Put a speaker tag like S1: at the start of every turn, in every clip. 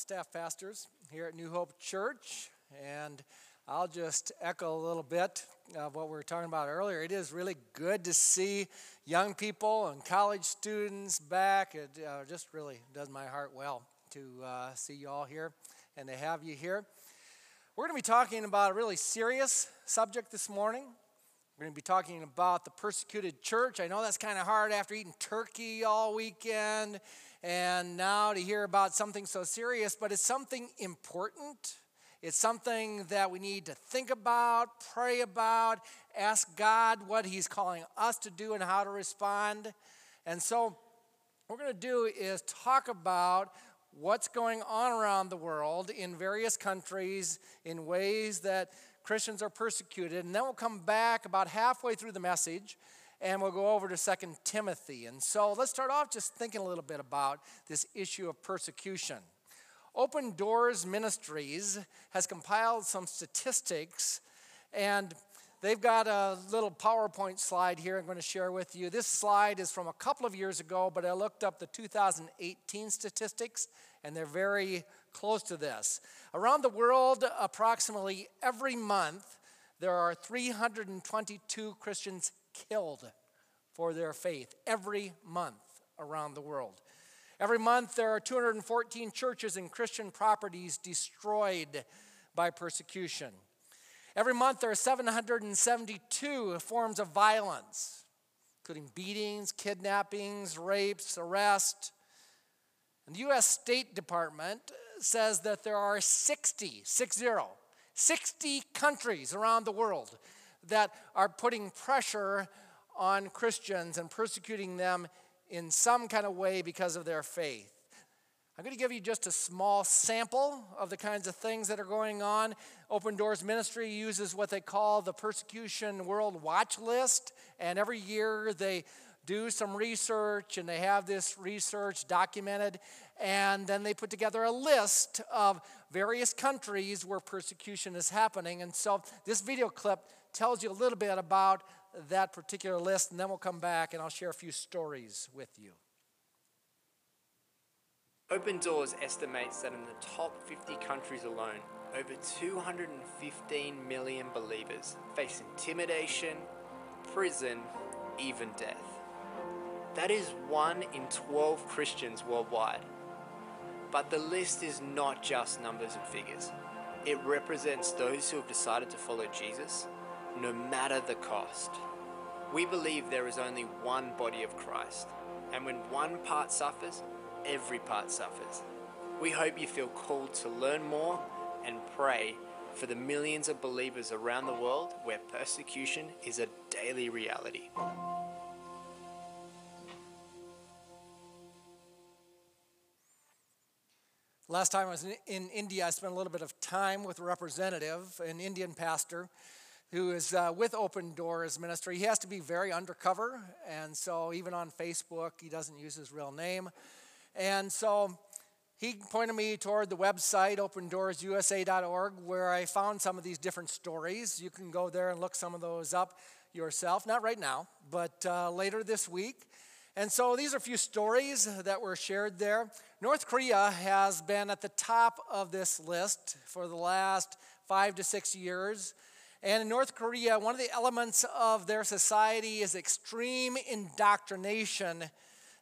S1: the staff pastors here at New Hope Church, and I'll just echo a little bit of what we were talking about earlier. It is really good to see young people and college students back. It uh, just really does my heart well to uh, see you all here and to have you here. We're going to be talking about a really serious subject this morning. We're going to be talking about the persecuted church. I know that's kind of hard after eating turkey all weekend and now to hear about something so serious, but it's something important. It's something that we need to think about, pray about, ask God what He's calling us to do and how to respond. And so, what we're going to do is talk about what's going on around the world in various countries in ways that Christians are persecuted. And then we'll come back about halfway through the message and we'll go over to Second Timothy. And so let's start off just thinking a little bit about this issue of persecution. Open Doors Ministries has compiled some statistics, and they've got a little PowerPoint slide here I'm going to share with you. This slide is from a couple of years ago, but I looked up the 2018 statistics, and they're very close to this. Around the world, approximately every month, there are 322 Christians killed for their faith every month around the world. Every month, there are 214 churches and Christian properties destroyed by persecution. Every month, there are 772 forms of violence, including beatings, kidnappings, rapes, arrest. And the U.S. State Department says that there are 60, 60, 60 countries around the world that are putting pressure on Christians and persecuting them in some kind of way because of their faith. I'm going to give you just a small sample of the kinds of things that are going on. Open Doors Ministry uses what they call the Persecution World Watch List, and every year they do some research and they have this research documented, and then they put together a list of various countries where persecution is happening. And so this video clip tells you a little bit about that particular list, and then we'll come back and I'll share a few stories with you.
S2: Open Doors estimates that in the top 50 countries alone, over 215 million believers face intimidation, prison, even death. That is one in 12 Christians worldwide. But the list is not just numbers and figures. It represents those who have decided to follow Jesus no matter the cost. We believe there is only one body of Christ, and when one part suffers, every part suffers. We hope you feel called to learn more and pray for the millions of believers around the world where persecution is a daily reality.
S1: Last time I was in India, I spent a little bit of time with a representative, an Indian pastor, who is uh, with Open Doors Ministry. He has to be very undercover, and so even on Facebook, he doesn't use his real name. And so he pointed me toward the website, opendoorsusa.org, where I found some of these different stories. You can go there and look some of those up yourself, not right now, but uh, later this week. And so these are a few stories that were shared there. North Korea has been at the top of this list for the last five to six years. And in North Korea, one of the elements of their society is extreme indoctrination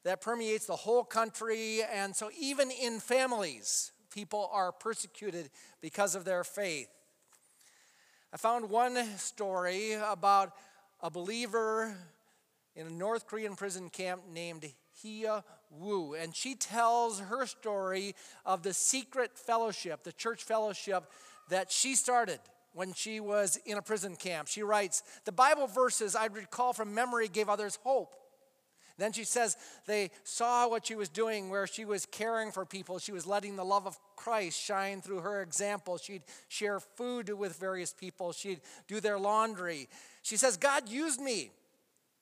S1: that permeates the whole country. And so, even in families, people are persecuted because of their faith. I found one story about a believer in a North Korean prison camp named Hea Woo. And she tells her story of the secret fellowship, the church fellowship that she started when she was in a prison camp. She writes, The Bible verses I recall from memory gave others hope. Then she says they saw what she was doing, where she was caring for people. She was letting the love of Christ shine through her example. She'd share food with various people, she'd do their laundry. She says, God used me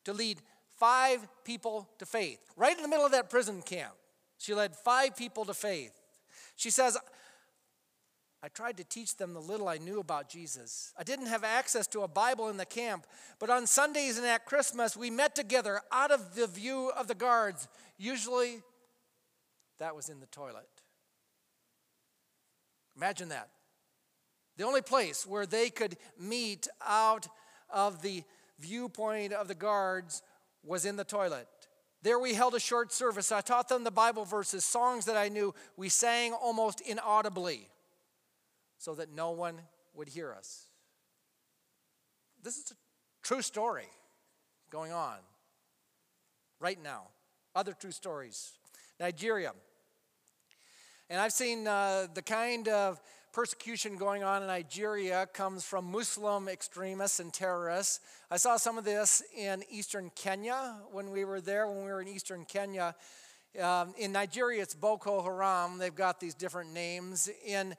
S1: to lead five people to faith. Right in the middle of that prison camp, she led five people to faith. She says, I tried to teach them the little I knew about Jesus. I didn't have access to a Bible in the camp, but on Sundays and at Christmas, we met together out of the view of the guards. Usually, that was in the toilet. Imagine that. The only place where they could meet out of the viewpoint of the guards was in the toilet. There we held a short service. I taught them the Bible verses, songs that I knew. We sang almost inaudibly so that no one would hear us. This is a true story going on right now. Other true stories. Nigeria. And I've seen uh, the kind of persecution going on in Nigeria comes from Muslim extremists and terrorists. I saw some of this in eastern Kenya when we were there, when we were in eastern Kenya. Um, in Nigeria, it's Boko Haram. They've got these different names. In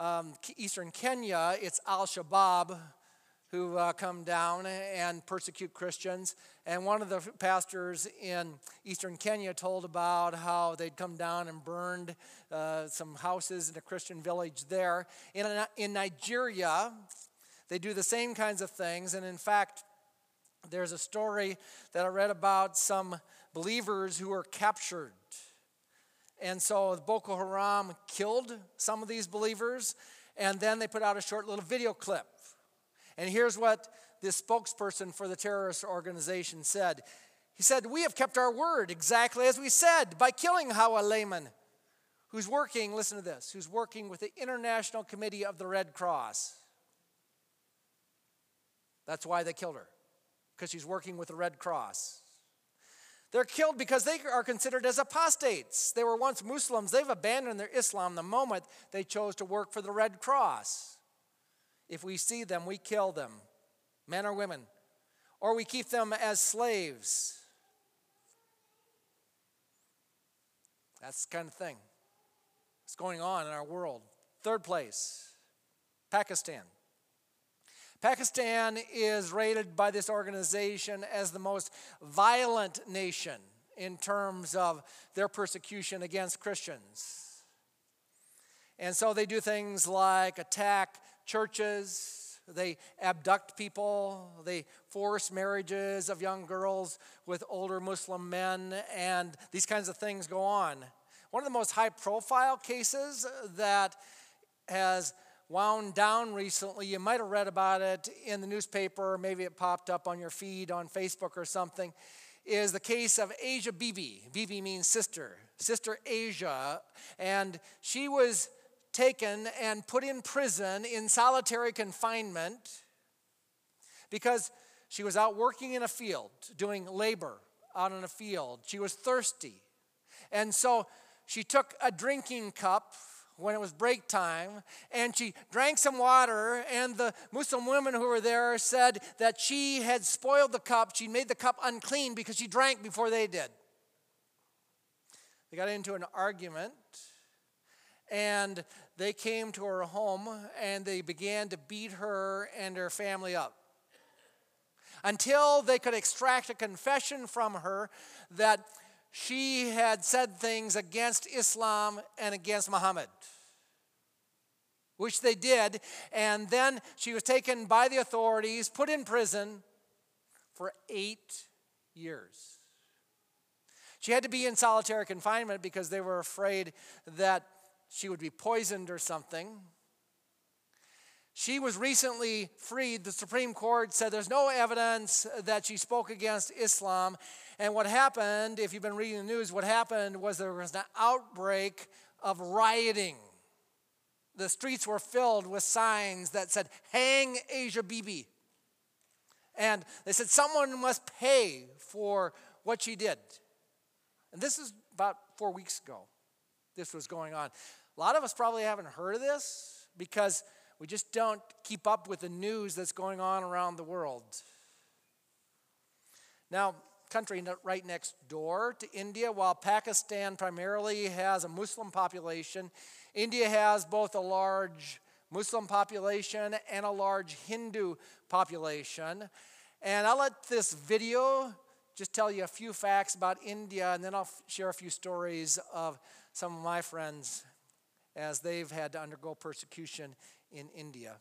S1: um, eastern Kenya, it's Al Shabaab who uh, come down and persecute Christians. And one of the pastors in eastern Kenya told about how they'd come down and burned uh, some houses in a Christian village there. In, in Nigeria, they do the same kinds of things. And in fact, there's a story that I read about some believers who were captured. And so Boko Haram killed some of these believers, and then they put out a short little video clip and here's what this spokesperson for the terrorist organization said He said, We have kept our word exactly as we said by killing Hauwa Liman, who's working, listen to this, who's working with the International Committee of the Red Cross. That's why they killed her, because she's working with the Red Cross. They're killed because they are considered as apostates. They were once Muslims. They've abandoned their Islam the moment they chose to work for the Red Cross. If we see them, we kill them, men or women, or we keep them as slaves. That's the kind of thing that's going on in our world. Third place, Pakistan. Pakistan is rated by this organization as the most violent nation in terms of their persecution against Christians. And so they do things like attack churches, they abduct people, they force marriages of young girls with older Muslim men, and these kinds of things go on. One of the most high profile cases that has wound down recently, you might have read about it in the newspaper, maybe it popped up on your feed on Facebook or something, is the case of Asia Bibi. Bibi means sister, Sister Asia, and she was taken and put in prison in solitary confinement because she was out working in a field, doing labor out in a field. She was thirsty. And so she took a drinking cup when it was break time and she drank some water and the muslim women who were there said that she had spoiled the cup. She made the cup unclean because she drank before they did. They got into an argument and they came to her home and they began to beat her and her family up. Until they could extract a confession from her that she had said things against Islam and against Muhammad. Which they did, and then she was taken by the authorities, put in prison for eight years. She had to be in solitary confinement because they were afraid that she would be poisoned or something. She was recently freed. The Supreme Court said there's no evidence that she spoke against Islam. And what happened, if you've been reading the news, what happened was there was an outbreak of rioting. The streets were filled with signs that said, Hang Asia Bibi. And they said, Someone must pay for what she did. And this is about four weeks ago, this was going on. A lot of us probably haven't heard of this because we just don't keep up with the news that's going on around the world. Now, country right next door to India, while Pakistan primarily has a Muslim population, India has both a large Muslim population and a large Hindu population. And I'll let this video just tell you a few facts about India, and then I'll share a few stories of some of my friends as they've had to undergo persecution in India.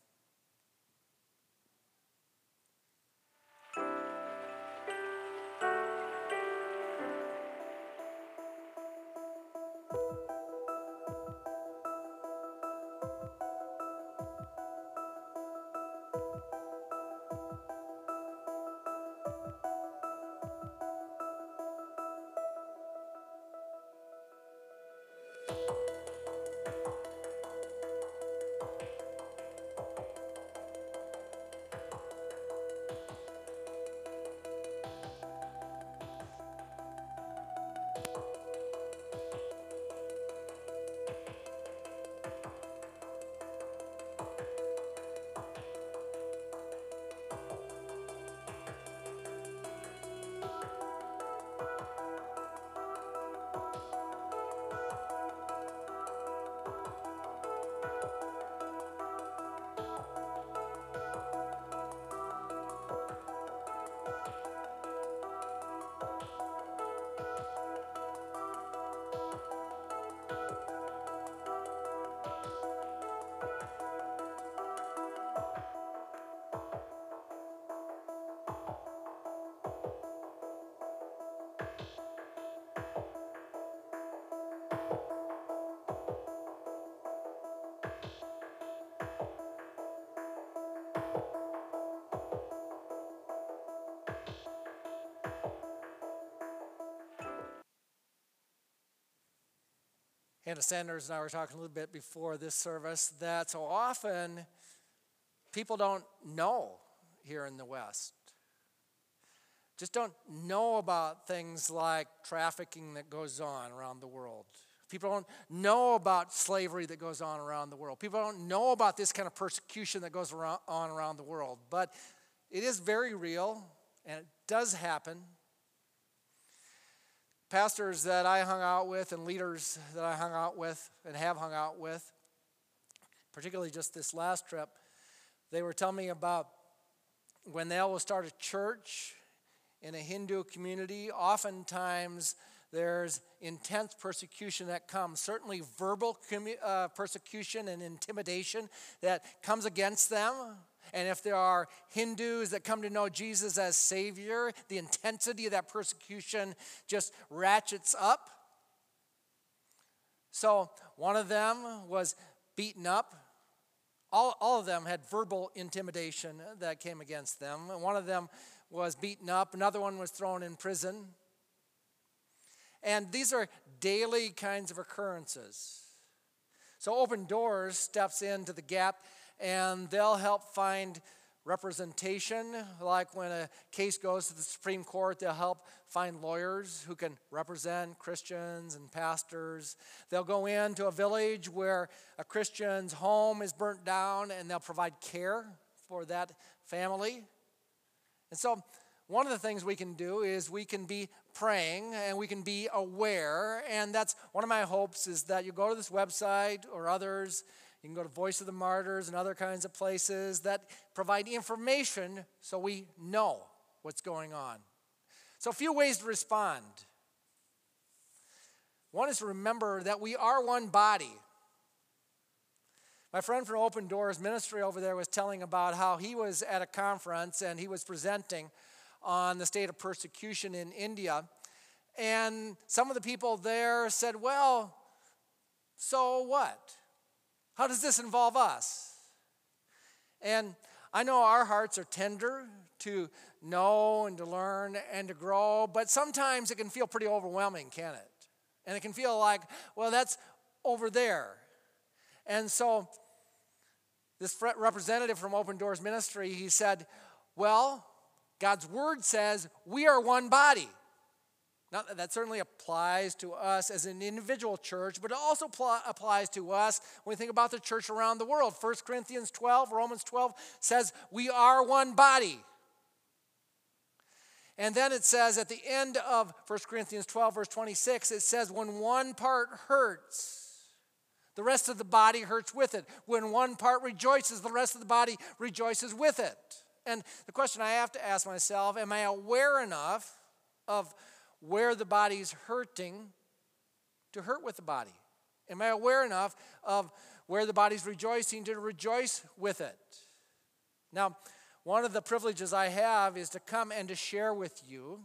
S1: Hannah Sanders and I were talking a little bit before this service that so often people don't know here in the West. Just don't know about things like trafficking that goes on around the world. People don't know about slavery that goes on around the world. People don't know about this kind of persecution that goes on around the world. But it is very real and it does happen. Pastors that I hung out with and leaders that I hung out with and have hung out with, particularly just this last trip, they were telling me about when they will start a church in a Hindu community, oftentimes there's intense persecution that comes, certainly verbal uh, persecution and intimidation that comes against them. And if there are Hindus that come to know Jesus as Savior, the intensity of that persecution just ratchets up. So one of them was beaten up. All, all of them had verbal intimidation that came against them. One of them was beaten up, another one was thrown in prison. And these are daily kinds of occurrences. So Open Doors steps into the gap and they'll help find representation. Like when a case goes to the Supreme Court, they'll help find lawyers who can represent Christians and pastors. They'll go into a village where a Christian's home is burnt down and they'll provide care for that family. And so, one of the things we can do is we can be praying and we can be aware. And that's one of my hopes is that you go to this website or others. You can go to Voice of the Martyrs and other kinds of places that provide information so we know what's going on. So, a few ways to respond. One is to remember that we are one body. My friend from Open Doors Ministry over there was telling about how he was at a conference and he was presenting on the state of persecution in India. And some of the people there said, Well, so what? How does this involve us? And I know our hearts are tender to know and to learn and to grow, but sometimes it can feel pretty overwhelming, can it? And it can feel like, well, that's over there. And so this representative from Open Doors Ministry, he said, Well, God's word says we are one body. Now, that certainly applies to us as an individual church, but it also pl- applies to us when we think about the church around the world. 1 Corinthians 12, Romans 12 says, We are one body. And then it says at the end of 1 Corinthians 12, verse 26, it says, When one part hurts, the rest of the body hurts with it. When one part rejoices, the rest of the body rejoices with it. And the question I have to ask myself am I aware enough of where the body's hurting to hurt with the body? Am I aware enough of where the body's rejoicing to rejoice with it? Now, one of the privileges I have is to come and to share with you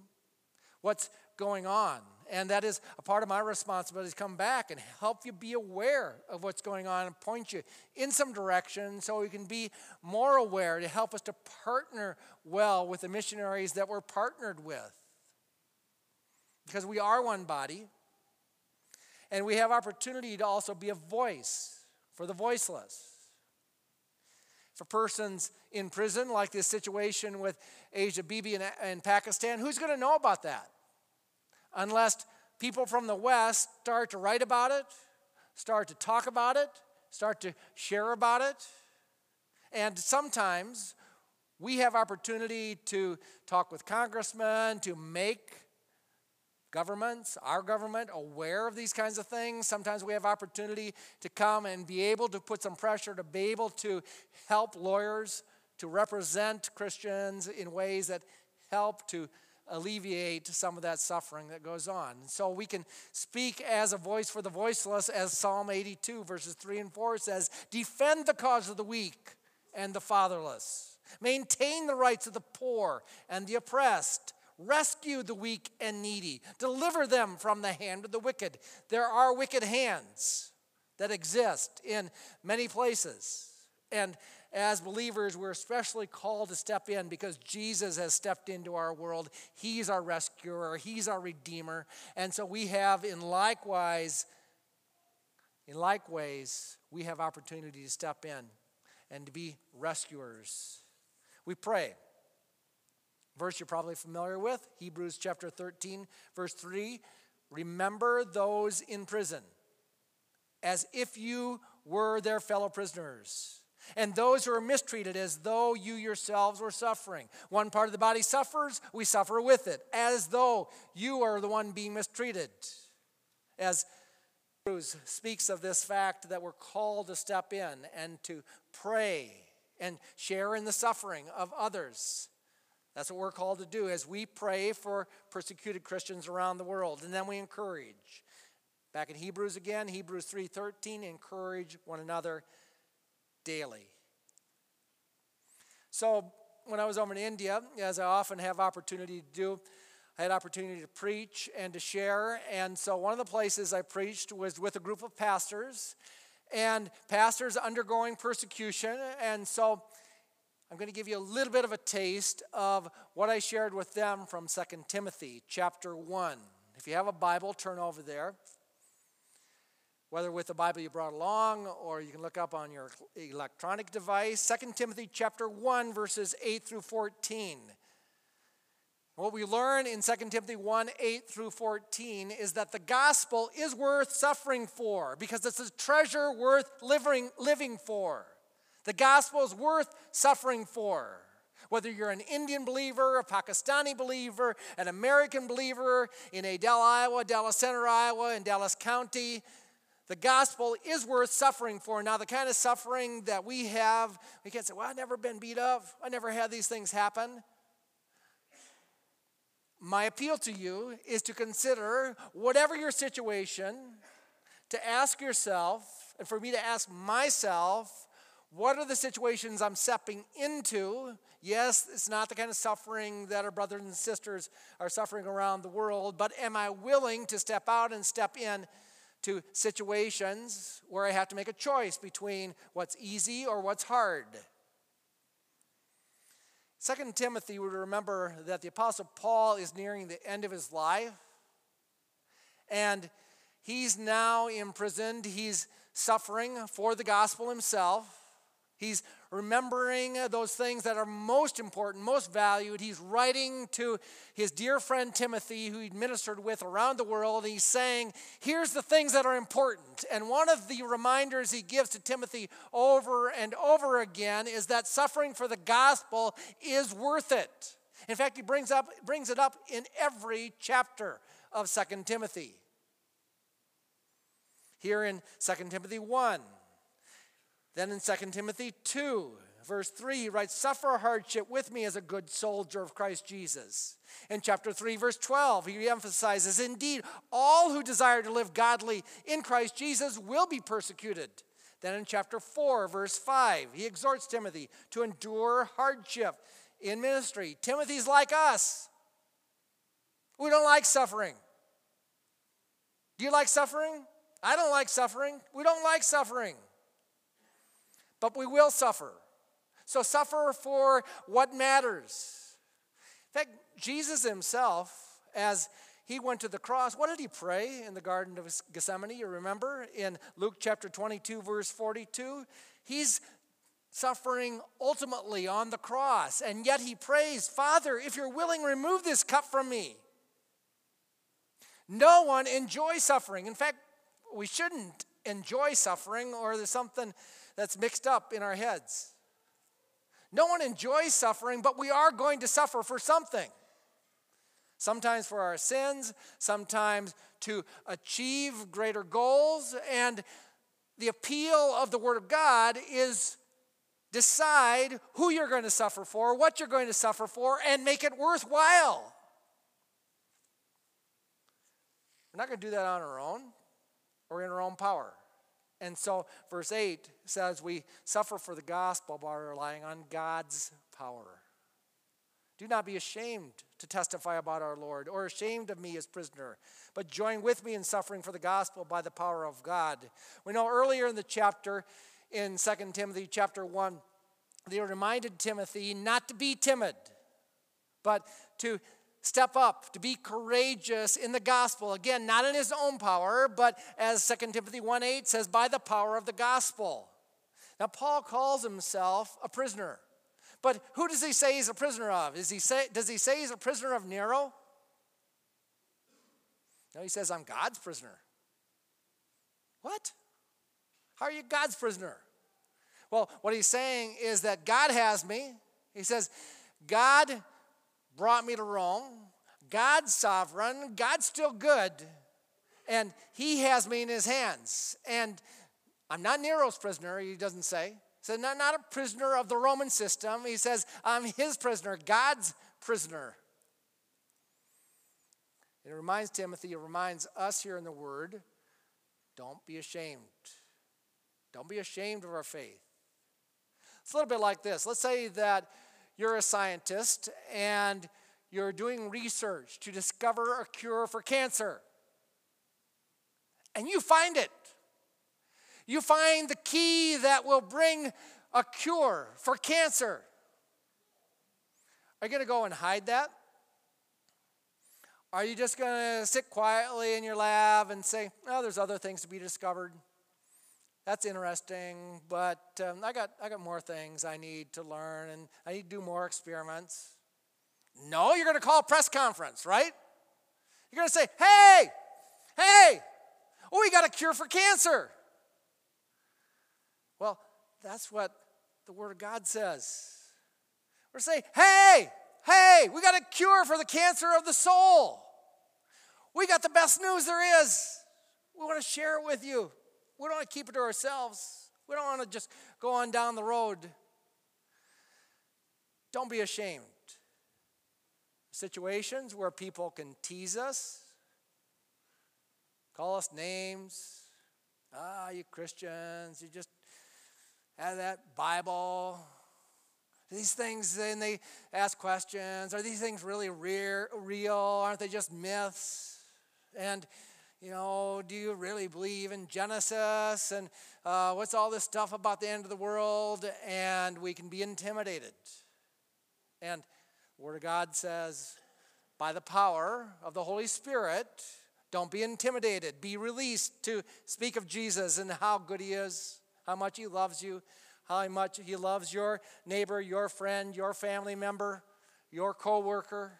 S1: what's going on and that is a part of my responsibility to come back and help you be aware of what's going on and point you in some direction so we can be more aware to help us to partner well with the missionaries that we're partnered with. Because we are one body, and we have opportunity to also be a voice for the voiceless. For persons in prison, like this situation with Asia Bibi in, in Pakistan, who's going to know about that? unless people from the West start to write about it, start to talk about it, start to share about it. And sometimes we have opportunity to talk with congressmen, to make governments, our government, aware of these kinds of things. Sometimes we have opportunity to come and be able to put some pressure to be able to help lawyers to represent Christians in ways that help to alleviate some of that suffering that goes on. so we can speak as a voice for the voiceless, as Psalm 82, verses 3 and 4 says Defend the cause of the weak and the fatherless, maintain the rights of the poor and the oppressed. Rescue the weak and needy. Deliver them from the hand of the wicked. There are wicked hands that exist in many places. And as believers, we're especially called to step in because Jesus has stepped into our world. He's our rescuer, He's our redeemer. And so we have, in likewise, In like ways, we have opportunity to step in and to be rescuers. We pray. Verse you're probably familiar with, Hebrews chapter 13, verse 3. Remember those in prison as if you were their fellow prisoners, and those who are mistreated as though you yourselves were suffering. One part of the body suffers, we suffer with it, as though you are the one being mistreated. As Hebrews speaks of this fact that we're called to step in and to pray and share in the suffering of others. That's what we're called to do as we pray for persecuted Christians around the world. And then we encourage. Back in Hebrews again, Hebrews 3:13, encourage one another daily. So when I was over in India, as I often have opportunity to do, I had opportunity to preach and to share. And so one of the places I preached was with a group of pastors and pastors undergoing persecution. And so I'm going to give you a little bit of a taste of what I shared with them from 2 Timothy chapter 1. If you have a Bible, turn over there whether with the Bible you brought along or you can look up on your electronic device. 2 Timothy chapter 1 verses 8 through 14. What we learn in 2 Timothy 1 8 through 14 is that the gospel is worth suffering for because it's a treasure worth living, living for. The gospel is worth suffering for. Whether you're an Indian believer, a Pakistani believer, an American believer in Adel, Iowa, Dallas Center, Iowa, in Dallas County, the gospel is worth suffering for. Now, the kind of suffering that we have, we can't say, well, I've never been beat up, I never had these things happen. My appeal to you is to consider whatever your situation, to ask yourself, and for me to ask myself, what are the situations I'm stepping into? Yes, it's not the kind of suffering that our brothers and sisters are suffering around the world, but am I willing to step out and step in to situations where I have to make a choice between what's easy or what's hard. Second Timothy would remember that the Apostle Paul is nearing the end of his life, and he's now imprisoned. He's suffering for the gospel himself. He's remembering uh, those things that are most important, most valued. He's writing to his dear friend Timothy, who he ministered with around the world. He's saying, Here's the things that are important. And one of the reminders he gives to Timothy over and over again is that suffering for the gospel is worth it. In fact, he brings, up, brings it up in every chapter of Second Timothy. Here in Second Timothy 1, then in 2 Timothy 2, verse 3, he writes, Suffer hardship with me as a good soldier of Christ Jesus. In chapter 3, verse 12, he emphasizes, Indeed, all who desire to live godly in Christ Jesus will be persecuted. Then in chapter 4, verse 5, he exhorts Timothy to endure hardship in ministry. Timothy's like us. We don't like suffering. Do you like suffering? I don't like suffering. We don't like suffering but we will suffer. So suffer for what matters. In fact, Jesus himself, as he went to the cross, what did he pray in the Garden of Gethsemane? You remember in Luke chapter 22, verse 42? He's suffering ultimately on the cross, and yet he prays, Father, if you're willing, remove this cup from me. No one enjoys suffering. In fact, we shouldn't enjoy suffering, or there's something that's mixed up in our heads. No one enjoys suffering, but we are going to suffer for something. Sometimes for our sins, sometimes to achieve greater goals. And the appeal of the Word of God is decide who you're going to suffer for, what you're going to suffer for, and make it worthwhile. We're not going to do that on our own or in our own power. And so, verse 8 says, We suffer for the gospel by relying on God's power. Do not be ashamed to testify about our Lord or ashamed of me as prisoner, but join with me in suffering for the gospel by the power of God. We know earlier in the chapter, in 2 Timothy chapter 1, they reminded Timothy not to be timid, but to step up, to be courageous in the gospel. Again, not in his own power, but as 2 Timothy 1 8 says, by the power of the gospel. Now, Paul calls himself a prisoner. But who does he say he's a prisoner of? Is he say, does he say he's a prisoner of Nero? No, he says, I'm God's prisoner. What? How are you God's prisoner? Well, what he's saying is that God has me. He says, God brought me to Rome. God's sovereign. God's still good. And he has me in his hands. And I'm not Nero's prisoner, he doesn't say. He says, not, not a prisoner of the Roman system. He says, I'm his prisoner, God's prisoner. It reminds Timothy, it reminds us here in the Word don't be ashamed. Don't be ashamed of our faith. It's a little bit like this. Let's say that you're a scientist and you're doing research to discover a cure for cancer. And you find it. You find the key that will bring a cure for cancer. Are you going to go and hide that? Are you just going to sit quietly in your lab and say, oh, there's other things to be discovered? That's interesting, but um, I, got, I got more things I need to learn and I need to do more experiments. No, you're going to call a press conference, right? You're going to say, hey, hey, oh, we got a cure for cancer. Well, that's what the Word of God says. We're saying, hey, hey, we got a cure for the cancer of the soul. We got the best news there is. We want to share it with you. We don't want to keep it to ourselves. We don't want to just go on down the road. Don't be ashamed. Situations where people can tease us, call us names. Ah, you Christians, you just have that Bible. These things, and they ask questions. Are these things really real? Aren't they just myths? And you know, do you really believe in Genesis? And uh, what's all this stuff about the end of the world? And we can be intimidated. And Word of God says, by the power of the Holy Spirit, don't be intimidated. Be released to speak of Jesus and how good He is, how much He loves you, how much He loves your neighbor, your friend, your family member, your co worker.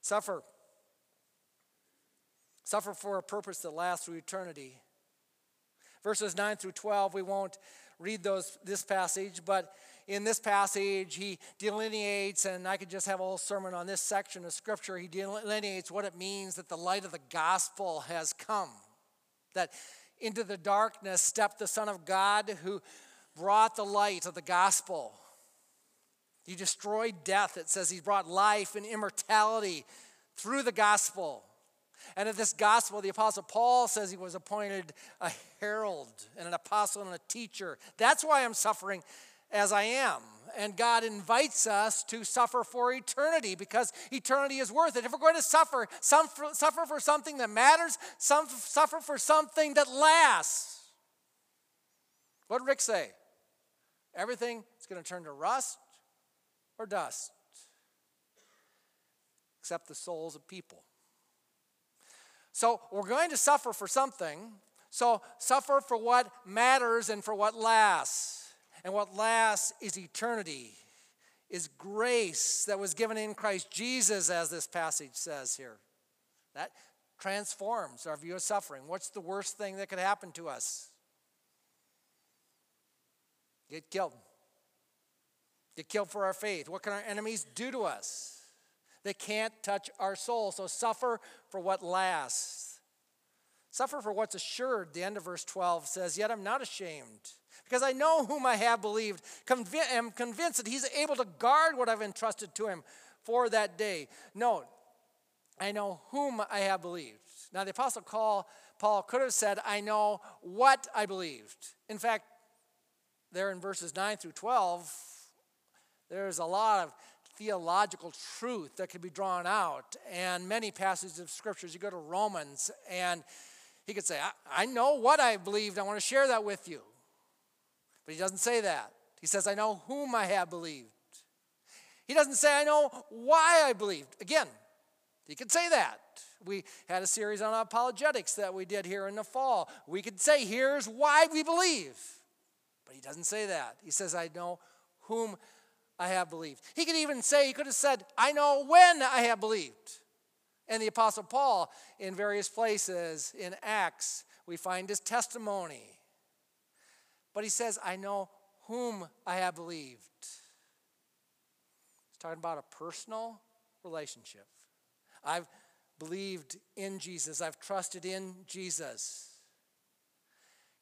S1: Suffer suffer for a purpose that lasts through eternity. Verses 9 through 12, we won't read those this passage, but in this passage, he delineates, and I could just have a whole sermon on this section of scripture. He delineates what it means that the light of the gospel has come. That into the darkness stepped the Son of God who brought the light of the gospel. He destroyed death. It says he brought life and immortality through the gospel. And in this gospel, the Apostle Paul says he was appointed a herald and an apostle and a teacher. That's why I'm suffering as I am. And God invites us to suffer for eternity because eternity is worth it. If we're going to suffer, some suffer for something that matters, some suffer for something that lasts. What did Rick say? Everything is going to turn to rust or dust, except the souls of people. So we're going to suffer for something. So suffer for what matters and for what lasts. And what lasts is eternity, is grace that was given in Christ Jesus, as this passage says here. That transforms our view of suffering. What's the worst thing that could happen to us? Get killed. Get killed for our faith. What can our enemies do to us? They can't touch our soul. So suffer for what lasts. Suffer for what's assured. The end of verse 12 says, Yet I'm not ashamed, because I know whom I have believed. Am convinced that he's able to guard what I've entrusted to him for that day. Note, I know whom I have believed. Now, the Apostle Paul could have said, I know what I believed. In fact, there in verses 9 through 12, there's a lot of theological truth that can be drawn out. And many passages of scriptures, you go to Romans, and he could say, I, I know what I believed. I want to share that with you. But he doesn't say that. He says, I know whom I have believed. He doesn't say, I know why I believed. Again, he could say that. We had a series on apologetics that we did here in the fall. We could say, here's why we believe. But he doesn't say that. He says, I know whom I have believed. He could even say, he could have said, I know when I have believed. And the Apostle Paul, in various places in Acts, we find his testimony. But he says, I know whom I have believed. He's talking about a personal relationship. I've believed in Jesus, I've trusted in Jesus.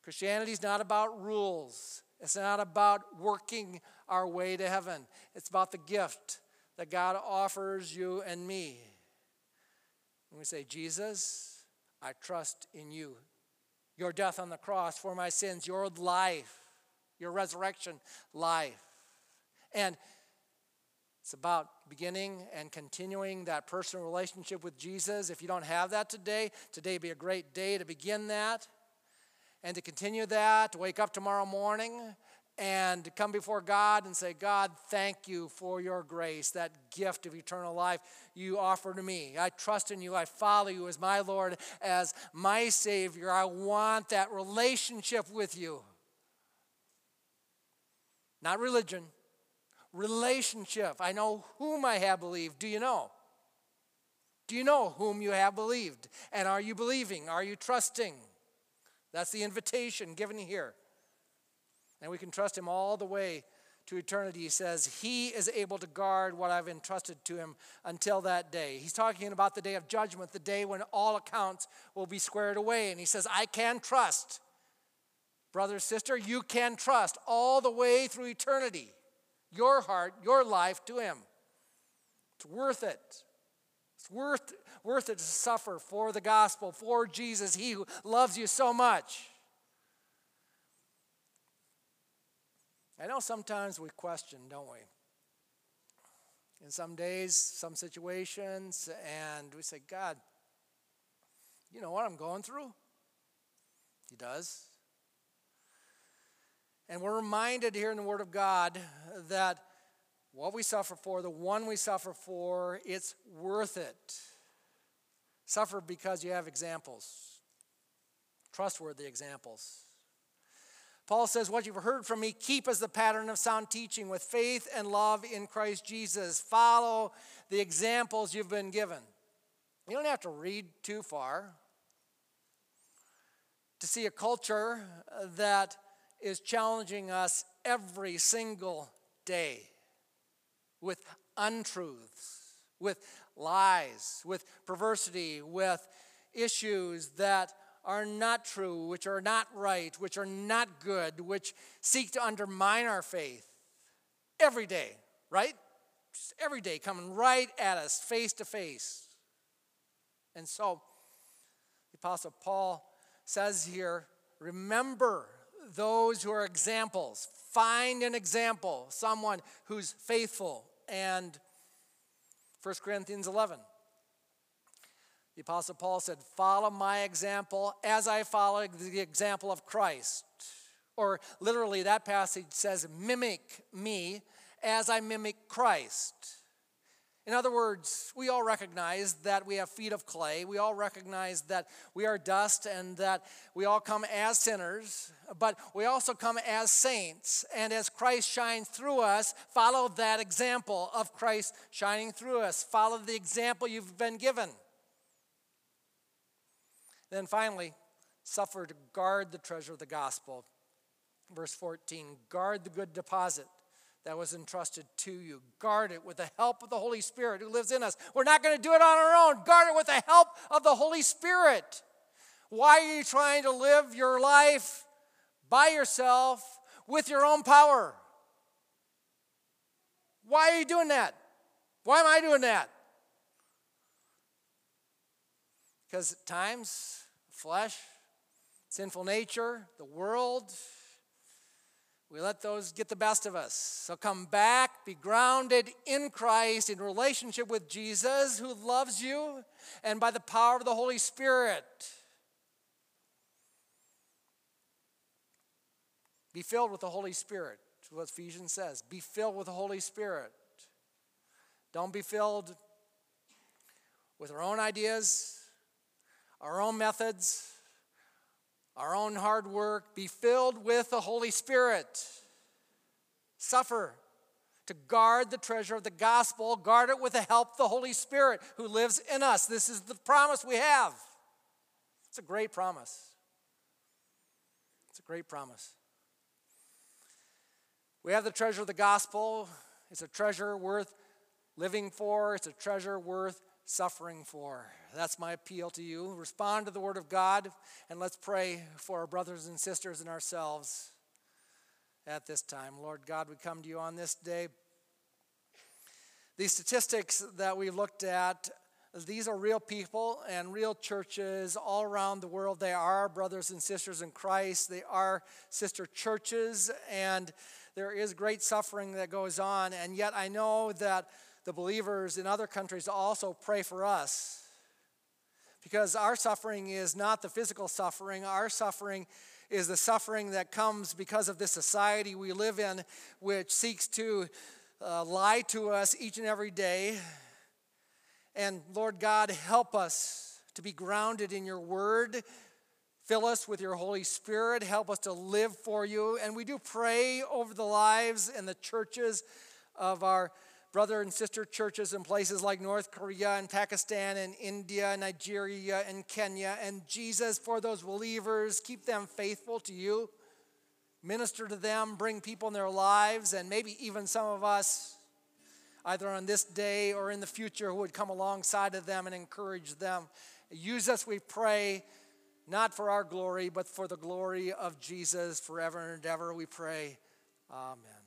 S1: Christianity is not about rules, it's not about working our way to heaven. It's about the gift that God offers you and me. And we say, Jesus, I trust in you. Your death on the cross for my sins, your life, your resurrection life. And it's about beginning and continuing that personal relationship with Jesus. If you don't have that today, today be a great day to begin that and to continue that, to wake up tomorrow morning and come before God and say, God, thank you for your grace, that gift of eternal life you offer to me. I trust in you. I follow you as my Lord, as my Savior. I want that relationship with you. Not religion, relationship. I know whom I have believed. Do you know? Do you know whom you have believed? And are you believing? Are you trusting? That's the invitation given here. And we can trust him all the way to eternity. He says, He is able to guard what I've entrusted to him until that day. He's talking about the day of judgment, the day when all accounts will be squared away. And he says, I can trust. Brother, sister, you can trust all the way through eternity your heart, your life to Him. It's worth it. It's worth, worth it to suffer for the gospel, for Jesus, He who loves you so much. I know sometimes we question, don't we? In some days, some situations, and we say, God, you know what I'm going through? He does. And we're reminded here in the Word of God that what we suffer for, the one we suffer for, it's worth it. Suffer because you have examples, trustworthy examples. Paul says, What you've heard from me, keep as the pattern of sound teaching with faith and love in Christ Jesus. Follow the examples you've been given. You don't have to read too far to see a culture that is challenging us every single day with untruths, with lies, with perversity, with issues that are not true, which are not right, which are not good, which seek to undermine our faith every day, right? Just every day coming right at us face to face. And so the Apostle Paul says here remember those who are examples. Find an example, someone who's faithful. And 1 Corinthians 11. The Apostle Paul said, Follow my example as I follow the example of Christ. Or literally, that passage says, Mimic me as I mimic Christ. In other words, we all recognize that we have feet of clay. We all recognize that we are dust and that we all come as sinners, but we also come as saints. And as Christ shines through us, follow that example of Christ shining through us. Follow the example you've been given. Then finally, suffer to guard the treasure of the gospel. Verse 14 guard the good deposit that was entrusted to you. Guard it with the help of the Holy Spirit who lives in us. We're not going to do it on our own. Guard it with the help of the Holy Spirit. Why are you trying to live your life by yourself with your own power? Why are you doing that? Why am I doing that? Because at times, flesh, sinful nature, the world, we let those get the best of us. So come back, be grounded in Christ, in relationship with Jesus who loves you, and by the power of the Holy Spirit. Be filled with the Holy Spirit, what Ephesians says. Be filled with the Holy Spirit. Don't be filled with our own ideas, our own methods, our own hard work. Be filled with the Holy Spirit. Suffer to guard the treasure of the gospel, guard it with the help of the Holy Spirit who lives in us. This is the promise we have. It's a great promise. It's a great promise. We have the treasure of the gospel. It's a treasure worth living for, it's a treasure worth suffering for. That's my appeal to you. Respond to the Word of God, and let's pray for our brothers and sisters and ourselves at this time. Lord God, we come to you on this day. These statistics that we looked at, these are real people and real churches all around the world. They are brothers and sisters in Christ, they are sister churches, and there is great suffering that goes on. And yet, I know that the believers in other countries also pray for us because our suffering is not the physical suffering, our suffering is the suffering that comes because of this society we live in, which seeks to uh, lie to us each and every day. And Lord God, help us to be grounded in your word. Fill us with your Holy Spirit. Help us to live for you. And we do pray over the lives and the churches of our brother and sister churches in places like North Korea and Pakistan and India, Nigeria and Kenya. And Jesus, for those believers, keep them faithful to you. Minister to them, bring people in their lives, and maybe even some of us, either on this day or in the future, who would come alongside of them and encourage them. Use us, we pray, not for our glory, but for the glory of Jesus forever and ever, we pray. Amen.